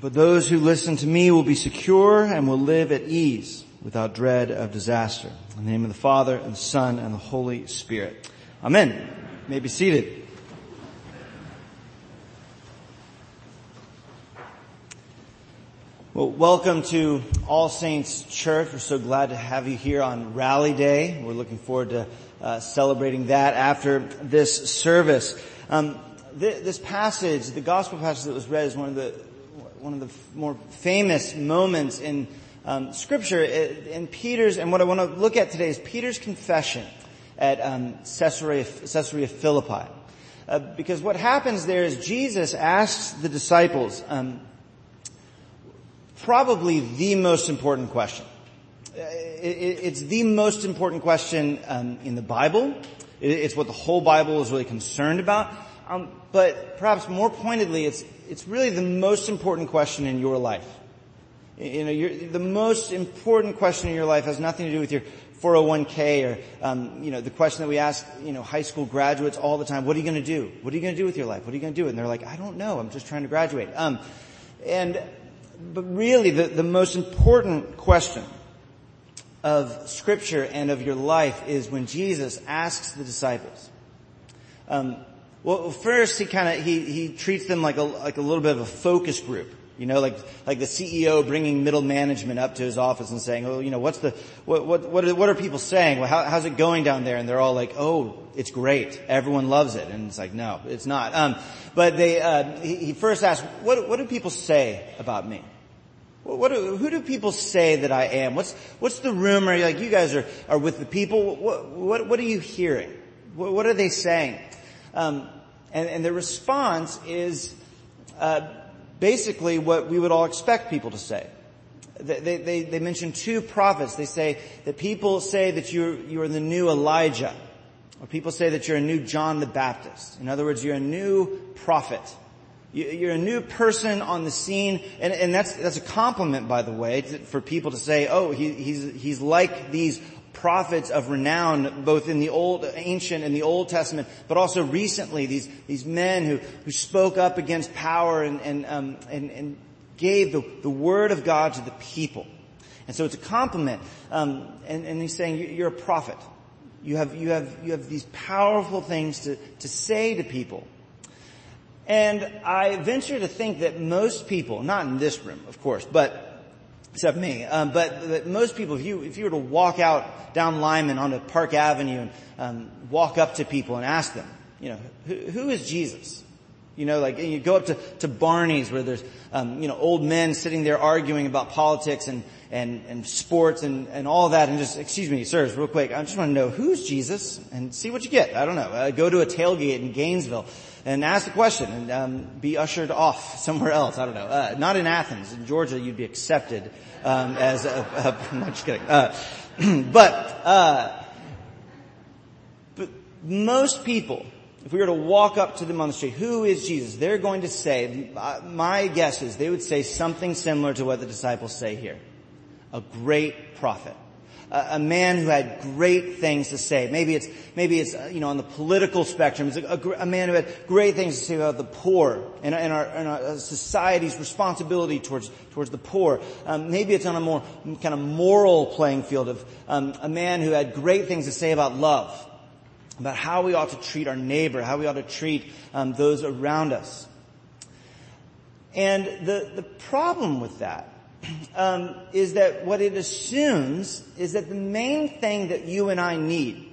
But those who listen to me will be secure and will live at ease without dread of disaster. In the name of the Father and the Son and the Holy Spirit. Amen. You may be seated. Well, welcome to All Saints Church. We're so glad to have you here on Rally Day. We're looking forward to uh, celebrating that after this service. Um, th- this passage, the gospel passage that was read, is one of the one of the more famous moments in um, Scripture. In Peter's, and what I want to look at today is Peter's confession at um, Caesarea, Caesarea Philippi. Uh, because what happens there is Jesus asks the disciples um, probably the most important question. Uh, it's the most important question um, in the Bible. It's what the whole Bible is really concerned about. Um, but perhaps more pointedly, it's it's really the most important question in your life. You know, the most important question in your life has nothing to do with your 401k or, um, you know, the question that we ask, you know, high school graduates all the time, what are you going to do? What are you going to do with your life? What are you going to do? And they're like, I don't know. I'm just trying to graduate. Um, and, but really the, the most important question of scripture and of your life is when Jesus asks the disciples, um, well, first he kind of he he treats them like a like a little bit of a focus group. You know, like like the CEO bringing middle management up to his office and saying, "Oh, you know, what's the what what what are, what are people saying? Well, how, how's it going down there?" And they're all like, "Oh, it's great. Everyone loves it." And it's like, "No, it's not." Um, but they uh, he, he first asked, "What what do people say about me?" What do, who do people say that I am? What's what's the rumor? Like you guys are are with the people. What what, what are you hearing? What, what are they saying? Um, and, and the response is uh, basically what we would all expect people to say. They, they, they mention two prophets. They say that people say that you're, you're the new Elijah. Or people say that you're a new John the Baptist. In other words, you're a new prophet. You're a new person on the scene, and, and that's, that's a compliment, by the way, for people to say, oh, he, he's, he's like these prophets of renown, both in the old, ancient and the Old Testament, but also recently, these, these men who, who spoke up against power and, and, um, and, and gave the, the word of God to the people. And so it's a compliment. Um, and, and he's saying, you're a prophet. You have, you have, you have these powerful things to, to say to people. And I venture to think that most people, not in this room, of course, but except me. Um, but, but, most people, if you if you were to walk out down Lyman onto Park Avenue and um, walk up to people and ask them, you know, who, who is Jesus? You know, like you go up to, to Barney's where there's um, you know old men sitting there arguing about politics and and, and sports and, and all that and just excuse me, sirs, real quick. I just want to know who's Jesus and see what you get. I don't know. Uh, go to a tailgate in Gainesville and ask the question and um, be ushered off somewhere else. I don't know. Uh, not in Athens. In Georgia, you'd be accepted um, as a, a. Just kidding. Uh, but uh, but most people, if we were to walk up to them on the street, who is Jesus? They're going to say. Uh, my guess is they would say something similar to what the disciples say here: a great prophet a man who had great things to say. Maybe it's, maybe it's, uh, you know, on the political spectrum. It's a, a, man who had great things to say about the poor and, and, our, and our, uh, society's responsibility towards, towards the poor. Um, maybe it's on a more kind of moral playing field of um, a man who had great things to say about love, about how we ought to treat our neighbor, how we ought to treat um, those around us. And the, the problem with that um, is that what it assumes is that the main thing that you and I need,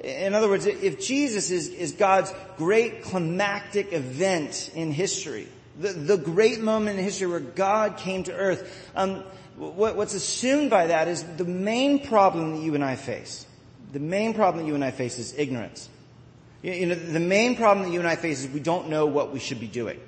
in other words, if Jesus is, is God's great climactic event in history, the, the great moment in history where God came to earth, um, what, what's assumed by that is the main problem that you and I face. The main problem that you and I face is ignorance. You know, the main problem that you and I face is we don't know what we should be doing.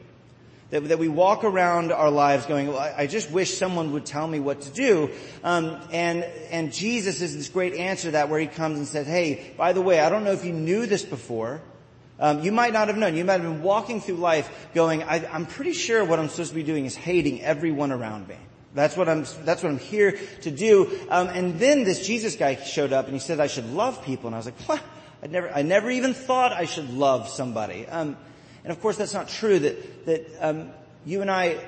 That, that we walk around our lives going, well, I, just wish someone would tell me what to do. Um, and, and Jesus is this great answer to that where he comes and says, hey, by the way, I don't know if you knew this before. Um, you might not have known. You might have been walking through life going, I, I'm pretty sure what I'm supposed to be doing is hating everyone around me. That's what I'm, that's what I'm here to do. Um, and then this Jesus guy showed up and he said I should love people. And I was like, what? I never, I never even thought I should love somebody. Um, and of course, that's not true. That that um, you and I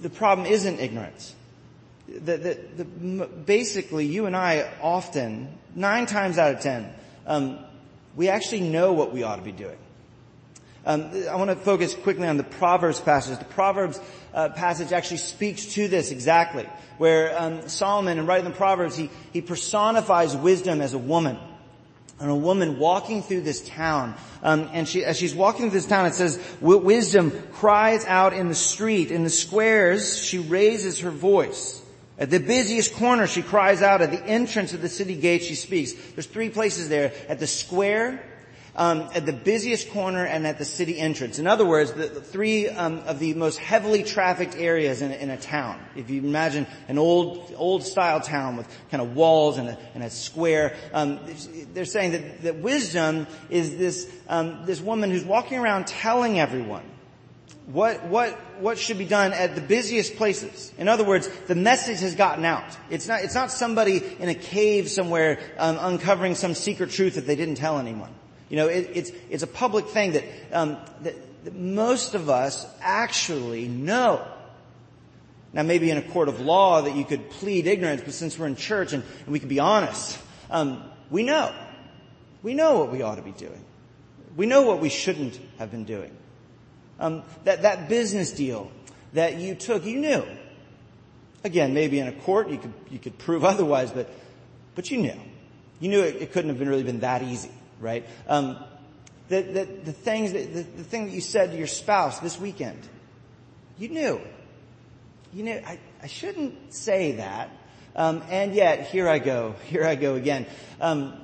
the problem isn't ignorance. The, the, basically, you and I often, nine times out of ten, um, we actually know what we ought to be doing. Um, I want to focus quickly on the Proverbs passage. The Proverbs uh, passage actually speaks to this exactly, where um, Solomon, in writing the Proverbs, he, he personifies wisdom as a woman. And a woman walking through this town, um, and she, as she's walking through this town, it says, "Wisdom cries out in the street, in the squares. She raises her voice." At the busiest corner, she cries out. At the entrance of the city gate, she speaks. There's three places there. At the square, um, at the busiest corner, and at the city entrance. In other words, the, the three um, of the most heavily trafficked areas in, in, a town. If you imagine an old, old style town with kind of walls and a, and a square, um, they're saying that, that wisdom is this um, this woman who's walking around telling everyone what, what, what should be done at the busiest places. In other words, the message has gotten out. It's not, it's not somebody in a cave somewhere um, uncovering some secret truth that they didn't tell anyone. You know, it, it's, it's a public thing that, um, that, that most of us actually know. Now maybe in a court of law that you could plead ignorance, but since we're in church and, and we can be honest, um, we know. We know what we ought to be doing. We know what we shouldn't have been doing. Um, that, that business deal that you took, you knew. Again, maybe in a court you could, you could prove otherwise, but, but you knew. You knew it, it couldn't have been really been that easy, right? Um, the, the, the things that, the, the thing that you said to your spouse this weekend, you knew. You knew, I, I shouldn't say that. Um, and yet, here I go, here I go again. Um,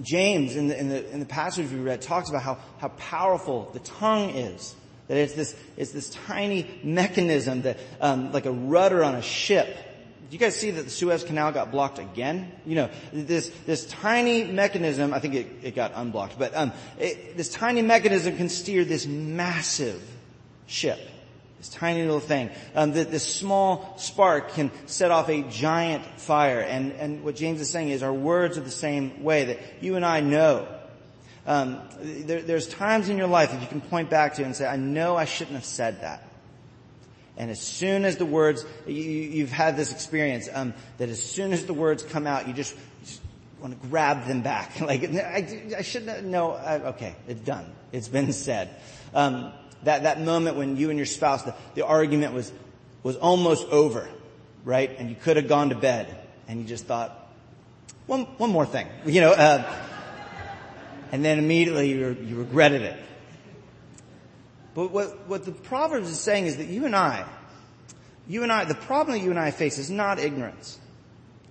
James, in the, in the, in the passage we read, talks about how, how powerful the tongue is. That it's this, it's this tiny mechanism that, um, like a rudder on a ship. Do you guys see that the Suez Canal got blocked again? You know, this, this tiny mechanism, I think it, it got unblocked, but, um, it, this tiny mechanism can steer this massive ship. This tiny little thing. Um, that this small spark can set off a giant fire. And, and what James is saying is our words are the same way that you and I know um, there, there's times in your life that you can point back to and say, I know I shouldn't have said that. And as soon as the words, you, have had this experience, um, that as soon as the words come out, you just, just want to grab them back. like, I, I shouldn't, no, I, okay, it's done. It's been said. Um, that, that moment when you and your spouse, the, the argument was, was almost over, right? And you could have gone to bed and you just thought, one, one more thing, you know, uh, and then immediately you, you regretted it. But what, what the Proverbs is saying is that you and I, you and I, the problem that you and I face is not ignorance.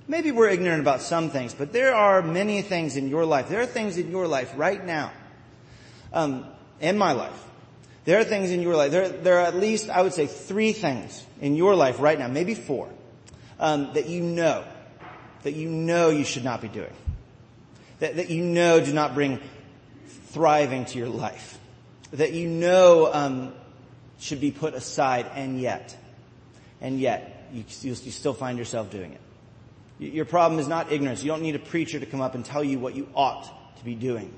Maybe we're ignorant about some things, but there are many things in your life. There are things in your life right now, um, in my life. There are things in your life. There, there are at least, I would say, three things in your life right now, maybe four, um, that you know, that you know you should not be doing that, that you know do not bring thriving to your life, that you know um, should be put aside, and yet, and yet, you, you still find yourself doing it. Your problem is not ignorance. You don't need a preacher to come up and tell you what you ought to be doing,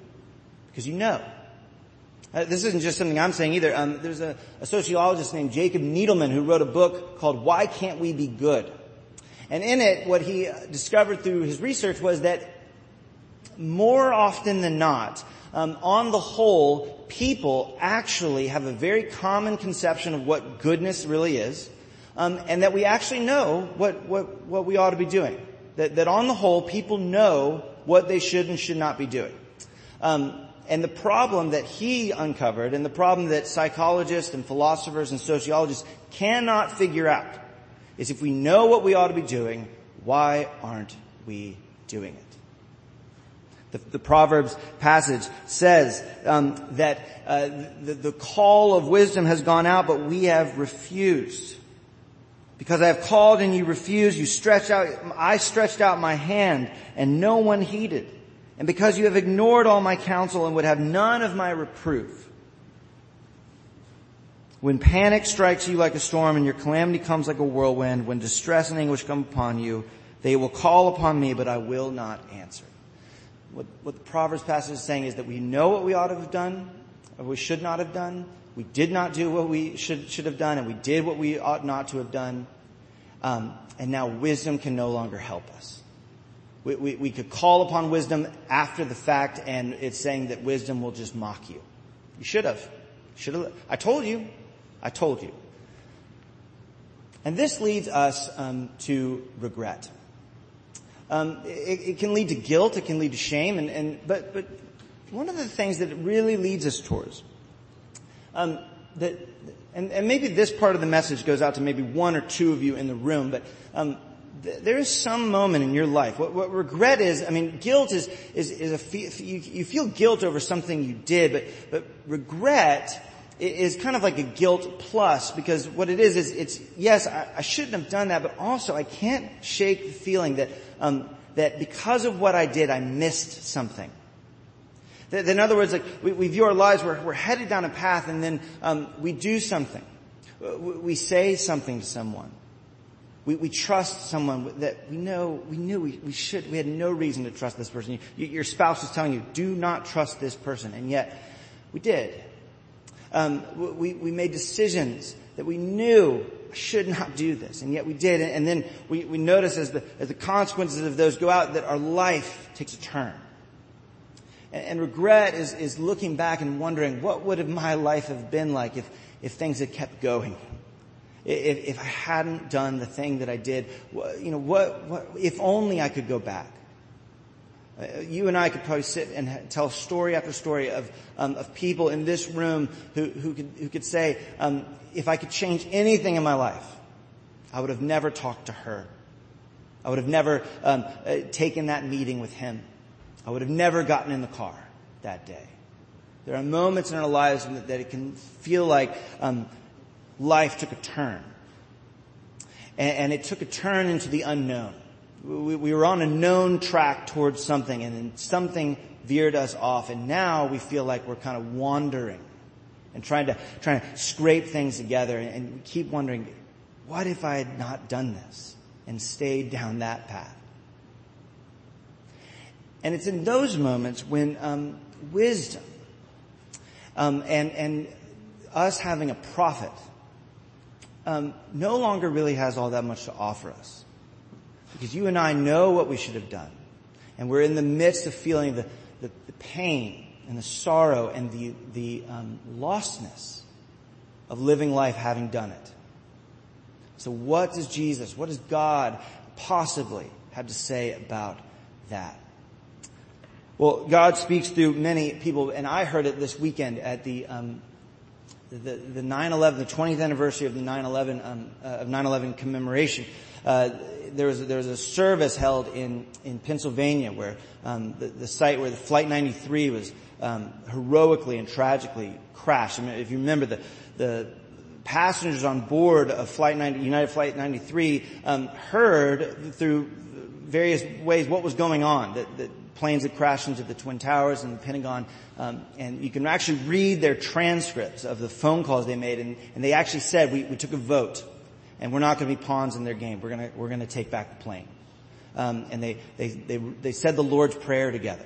because you know. Uh, this isn't just something I'm saying either. Um, there's a, a sociologist named Jacob Needleman who wrote a book called "Why Can't We Be Good," and in it, what he uh, discovered through his research was that more often than not, um, on the whole, people actually have a very common conception of what goodness really is, um, and that we actually know what, what, what we ought to be doing. That, that on the whole, people know what they should and should not be doing. Um, and the problem that he uncovered, and the problem that psychologists and philosophers and sociologists cannot figure out, is if we know what we ought to be doing, why aren't we doing it? The, the, Proverbs passage says um, that uh, the, the call of wisdom has gone out, but we have refused. Because I have called and you refused, you stretched out, I stretched out my hand and no one heeded. And because you have ignored all my counsel and would have none of my reproof. When panic strikes you like a storm and your calamity comes like a whirlwind, when distress and anguish come upon you, they will call upon me, but I will not answer. What, what the Proverbs passage is saying is that we know what we ought to have done, or we should not have done. we did not do what we should, should have done and we did what we ought not to have done. Um, and now wisdom can no longer help us. We, we, we could call upon wisdom after the fact and it's saying that wisdom will just mock you. You should have. Should have. I told you. I told you. And this leads us um, to regret. Um, it, it, can lead to guilt. It can lead to shame. And, and but but one of the things that it really leads us towards um, that and, and, maybe this part of the message goes out to maybe one or two of you in the room, but um, th- there is some moment in your life. What, what, regret is, I mean, guilt is is, is a fe- you, you feel guilt over something you did, but but regret is kind of like a guilt plus because what it is is it's yes I, I shouldn't have done that, but also I can't shake the feeling that um, that because of what I did, I missed something. That, in other words, like we, we view our lives, we're, we're, headed down a path, and then um, we do something. We, we say something to someone. We, we, trust someone that we know, we knew we, we, should, we had no reason to trust this person. You, your spouse is telling you, do not trust this person, and yet we did. Um, we, we made decisions that we knew should not do this, and yet we did. And then we, we notice as the, as the consequences of those go out that our life takes a turn. And, and regret is, is looking back and wondering what would have my life have been like if, if things had kept going. If, if I hadn't done the thing that I did, you know, what, what, if only I could go back. Uh, you and I could probably sit and tell story after story of um, of people in this room who who could who could say, um, if I could change anything in my life, I would have never talked to her. I would have never um, uh, taken that meeting with him. I would have never gotten in the car that day. There are moments in our lives that it can feel like um, life took a turn, and, and it took a turn into the unknown we, we were on a known track towards something and then something veered us off and now we feel like we're kind of wandering and trying to, trying to scrape things together and keep wondering, what if I had not done this and stayed down that path? And it's in those moments when um, wisdom um, and and us having a prophet um, no longer really has all that much to offer us. Because you and I know what we should have done. And we're in the midst of feeling the, the, the pain and the sorrow and the, the um, lostness of living life having done it. So what does Jesus, what does God possibly have to say about that? Well, God speaks through many people, and I heard it this weekend at the um, the, the 9/11, the 20th anniversary of the 9/11 um, uh, of 9/11 commemoration. Uh, there was a, there was a service held in in Pennsylvania where um, the, the site where the Flight 93 was um, heroically and tragically crashed. I mean, if you remember the the passengers on board of Flight 90, United Flight 93 um, heard through various ways what was going on. That, that planes had crashed into the Twin Towers and the Pentagon. Um, and you can actually read their transcripts of the phone calls they made. And, and they actually said, we, we took a vote and we're not going to be pawns in their game. We're going to, we're going to take back the plane. Um, and they, they, they, they said the Lord's Prayer together.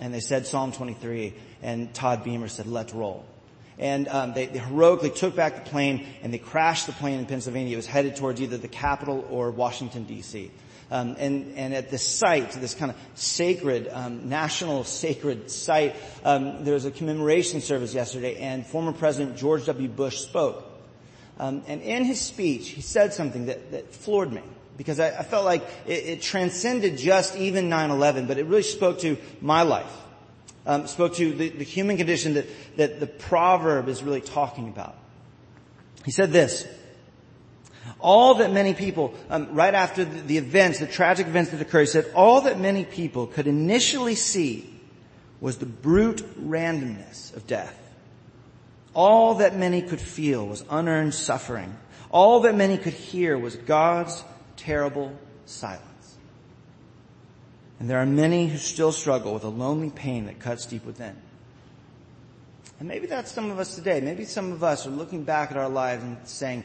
And they said Psalm 23 and Todd Beamer said, let's roll. And um, they, they, heroically took back the plane and they crashed the plane in Pennsylvania. It was headed towards either the Capitol or Washington D.C. Um, and, and at this site, this kind of sacred, um, national sacred site, um, there was a commemoration service yesterday, and former President George W. Bush spoke. Um, and in his speech, he said something that, that floored me because I, I felt like it, it, transcended just even 9/11, but it really spoke to my life. Um, spoke to the, the human condition that, that the proverb is really talking about. He said this. All that many people, um, right after the, the events, the tragic events that occurred, he said all that many people could initially see was the brute randomness of death. All that many could feel was unearned suffering. All that many could hear was God's terrible silence. And there are many who still struggle with a lonely pain that cuts deep within. And maybe that's some of us today. Maybe some of us are looking back at our lives and saying,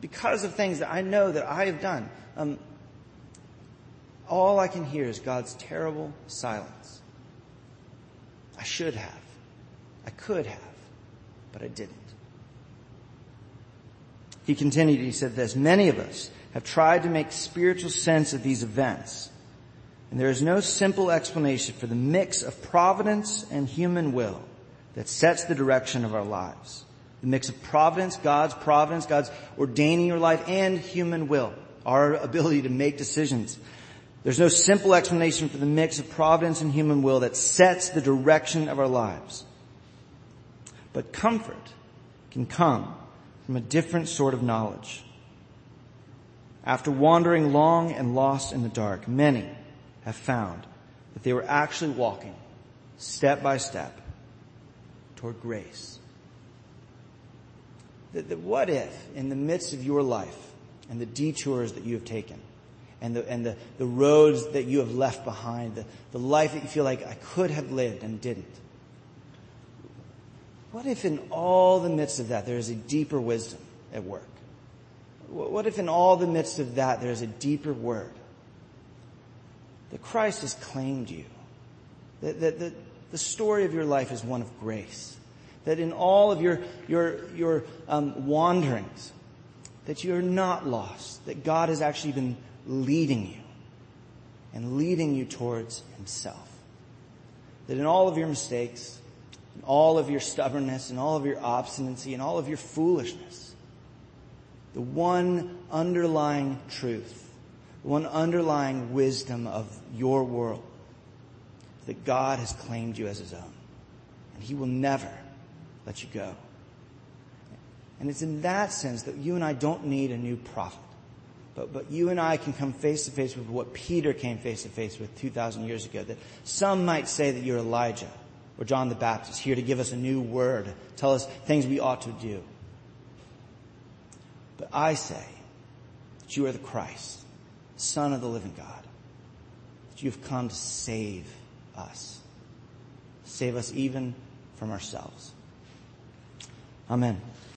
because of things that I know that I have done, um, all I can hear is God's terrible silence. I should have. I could have. But I didn't. He continued, he said this, many of us have tried to make spiritual sense of these events, and there is no simple explanation for the mix of providence and human will that sets the direction of our lives. The mix of providence, God's providence, God's ordaining your life, and human will, our ability to make decisions. There's no simple explanation for the mix of providence and human will that sets the direction of our lives. But comfort can come from a different sort of knowledge. After wandering long and lost in the dark, many have found that they were actually walking step by step toward grace. That, that what if in the midst of your life and the detours that you have taken and the, and the, the roads that you have left behind, the, the life that you feel like I could have lived and didn't, what if in all the midst of that there is a deeper wisdom at work? What if in all the midst of that there is a deeper word? That Christ has claimed you. That, that, that the story of your life is one of grace. That in all of your, your, your um, wanderings, that you're not lost. That God has actually been leading you and leading you towards himself. That in all of your mistakes, and all of your stubbornness and all of your obstinacy and all of your foolishness. The one underlying truth, the one underlying wisdom of your world is that God has claimed you as his own. And he will never let you go. And it's in that sense that you and I don't need a new prophet. But, but you and I can come face to face with what Peter came face to face with 2,000 years ago. That some might say that you're Elijah or John the Baptist, here to give us a new word, tell us things we ought to do. But I say that you are the Christ, Son of the living God, that you have come to save us, save us even from ourselves. Amen.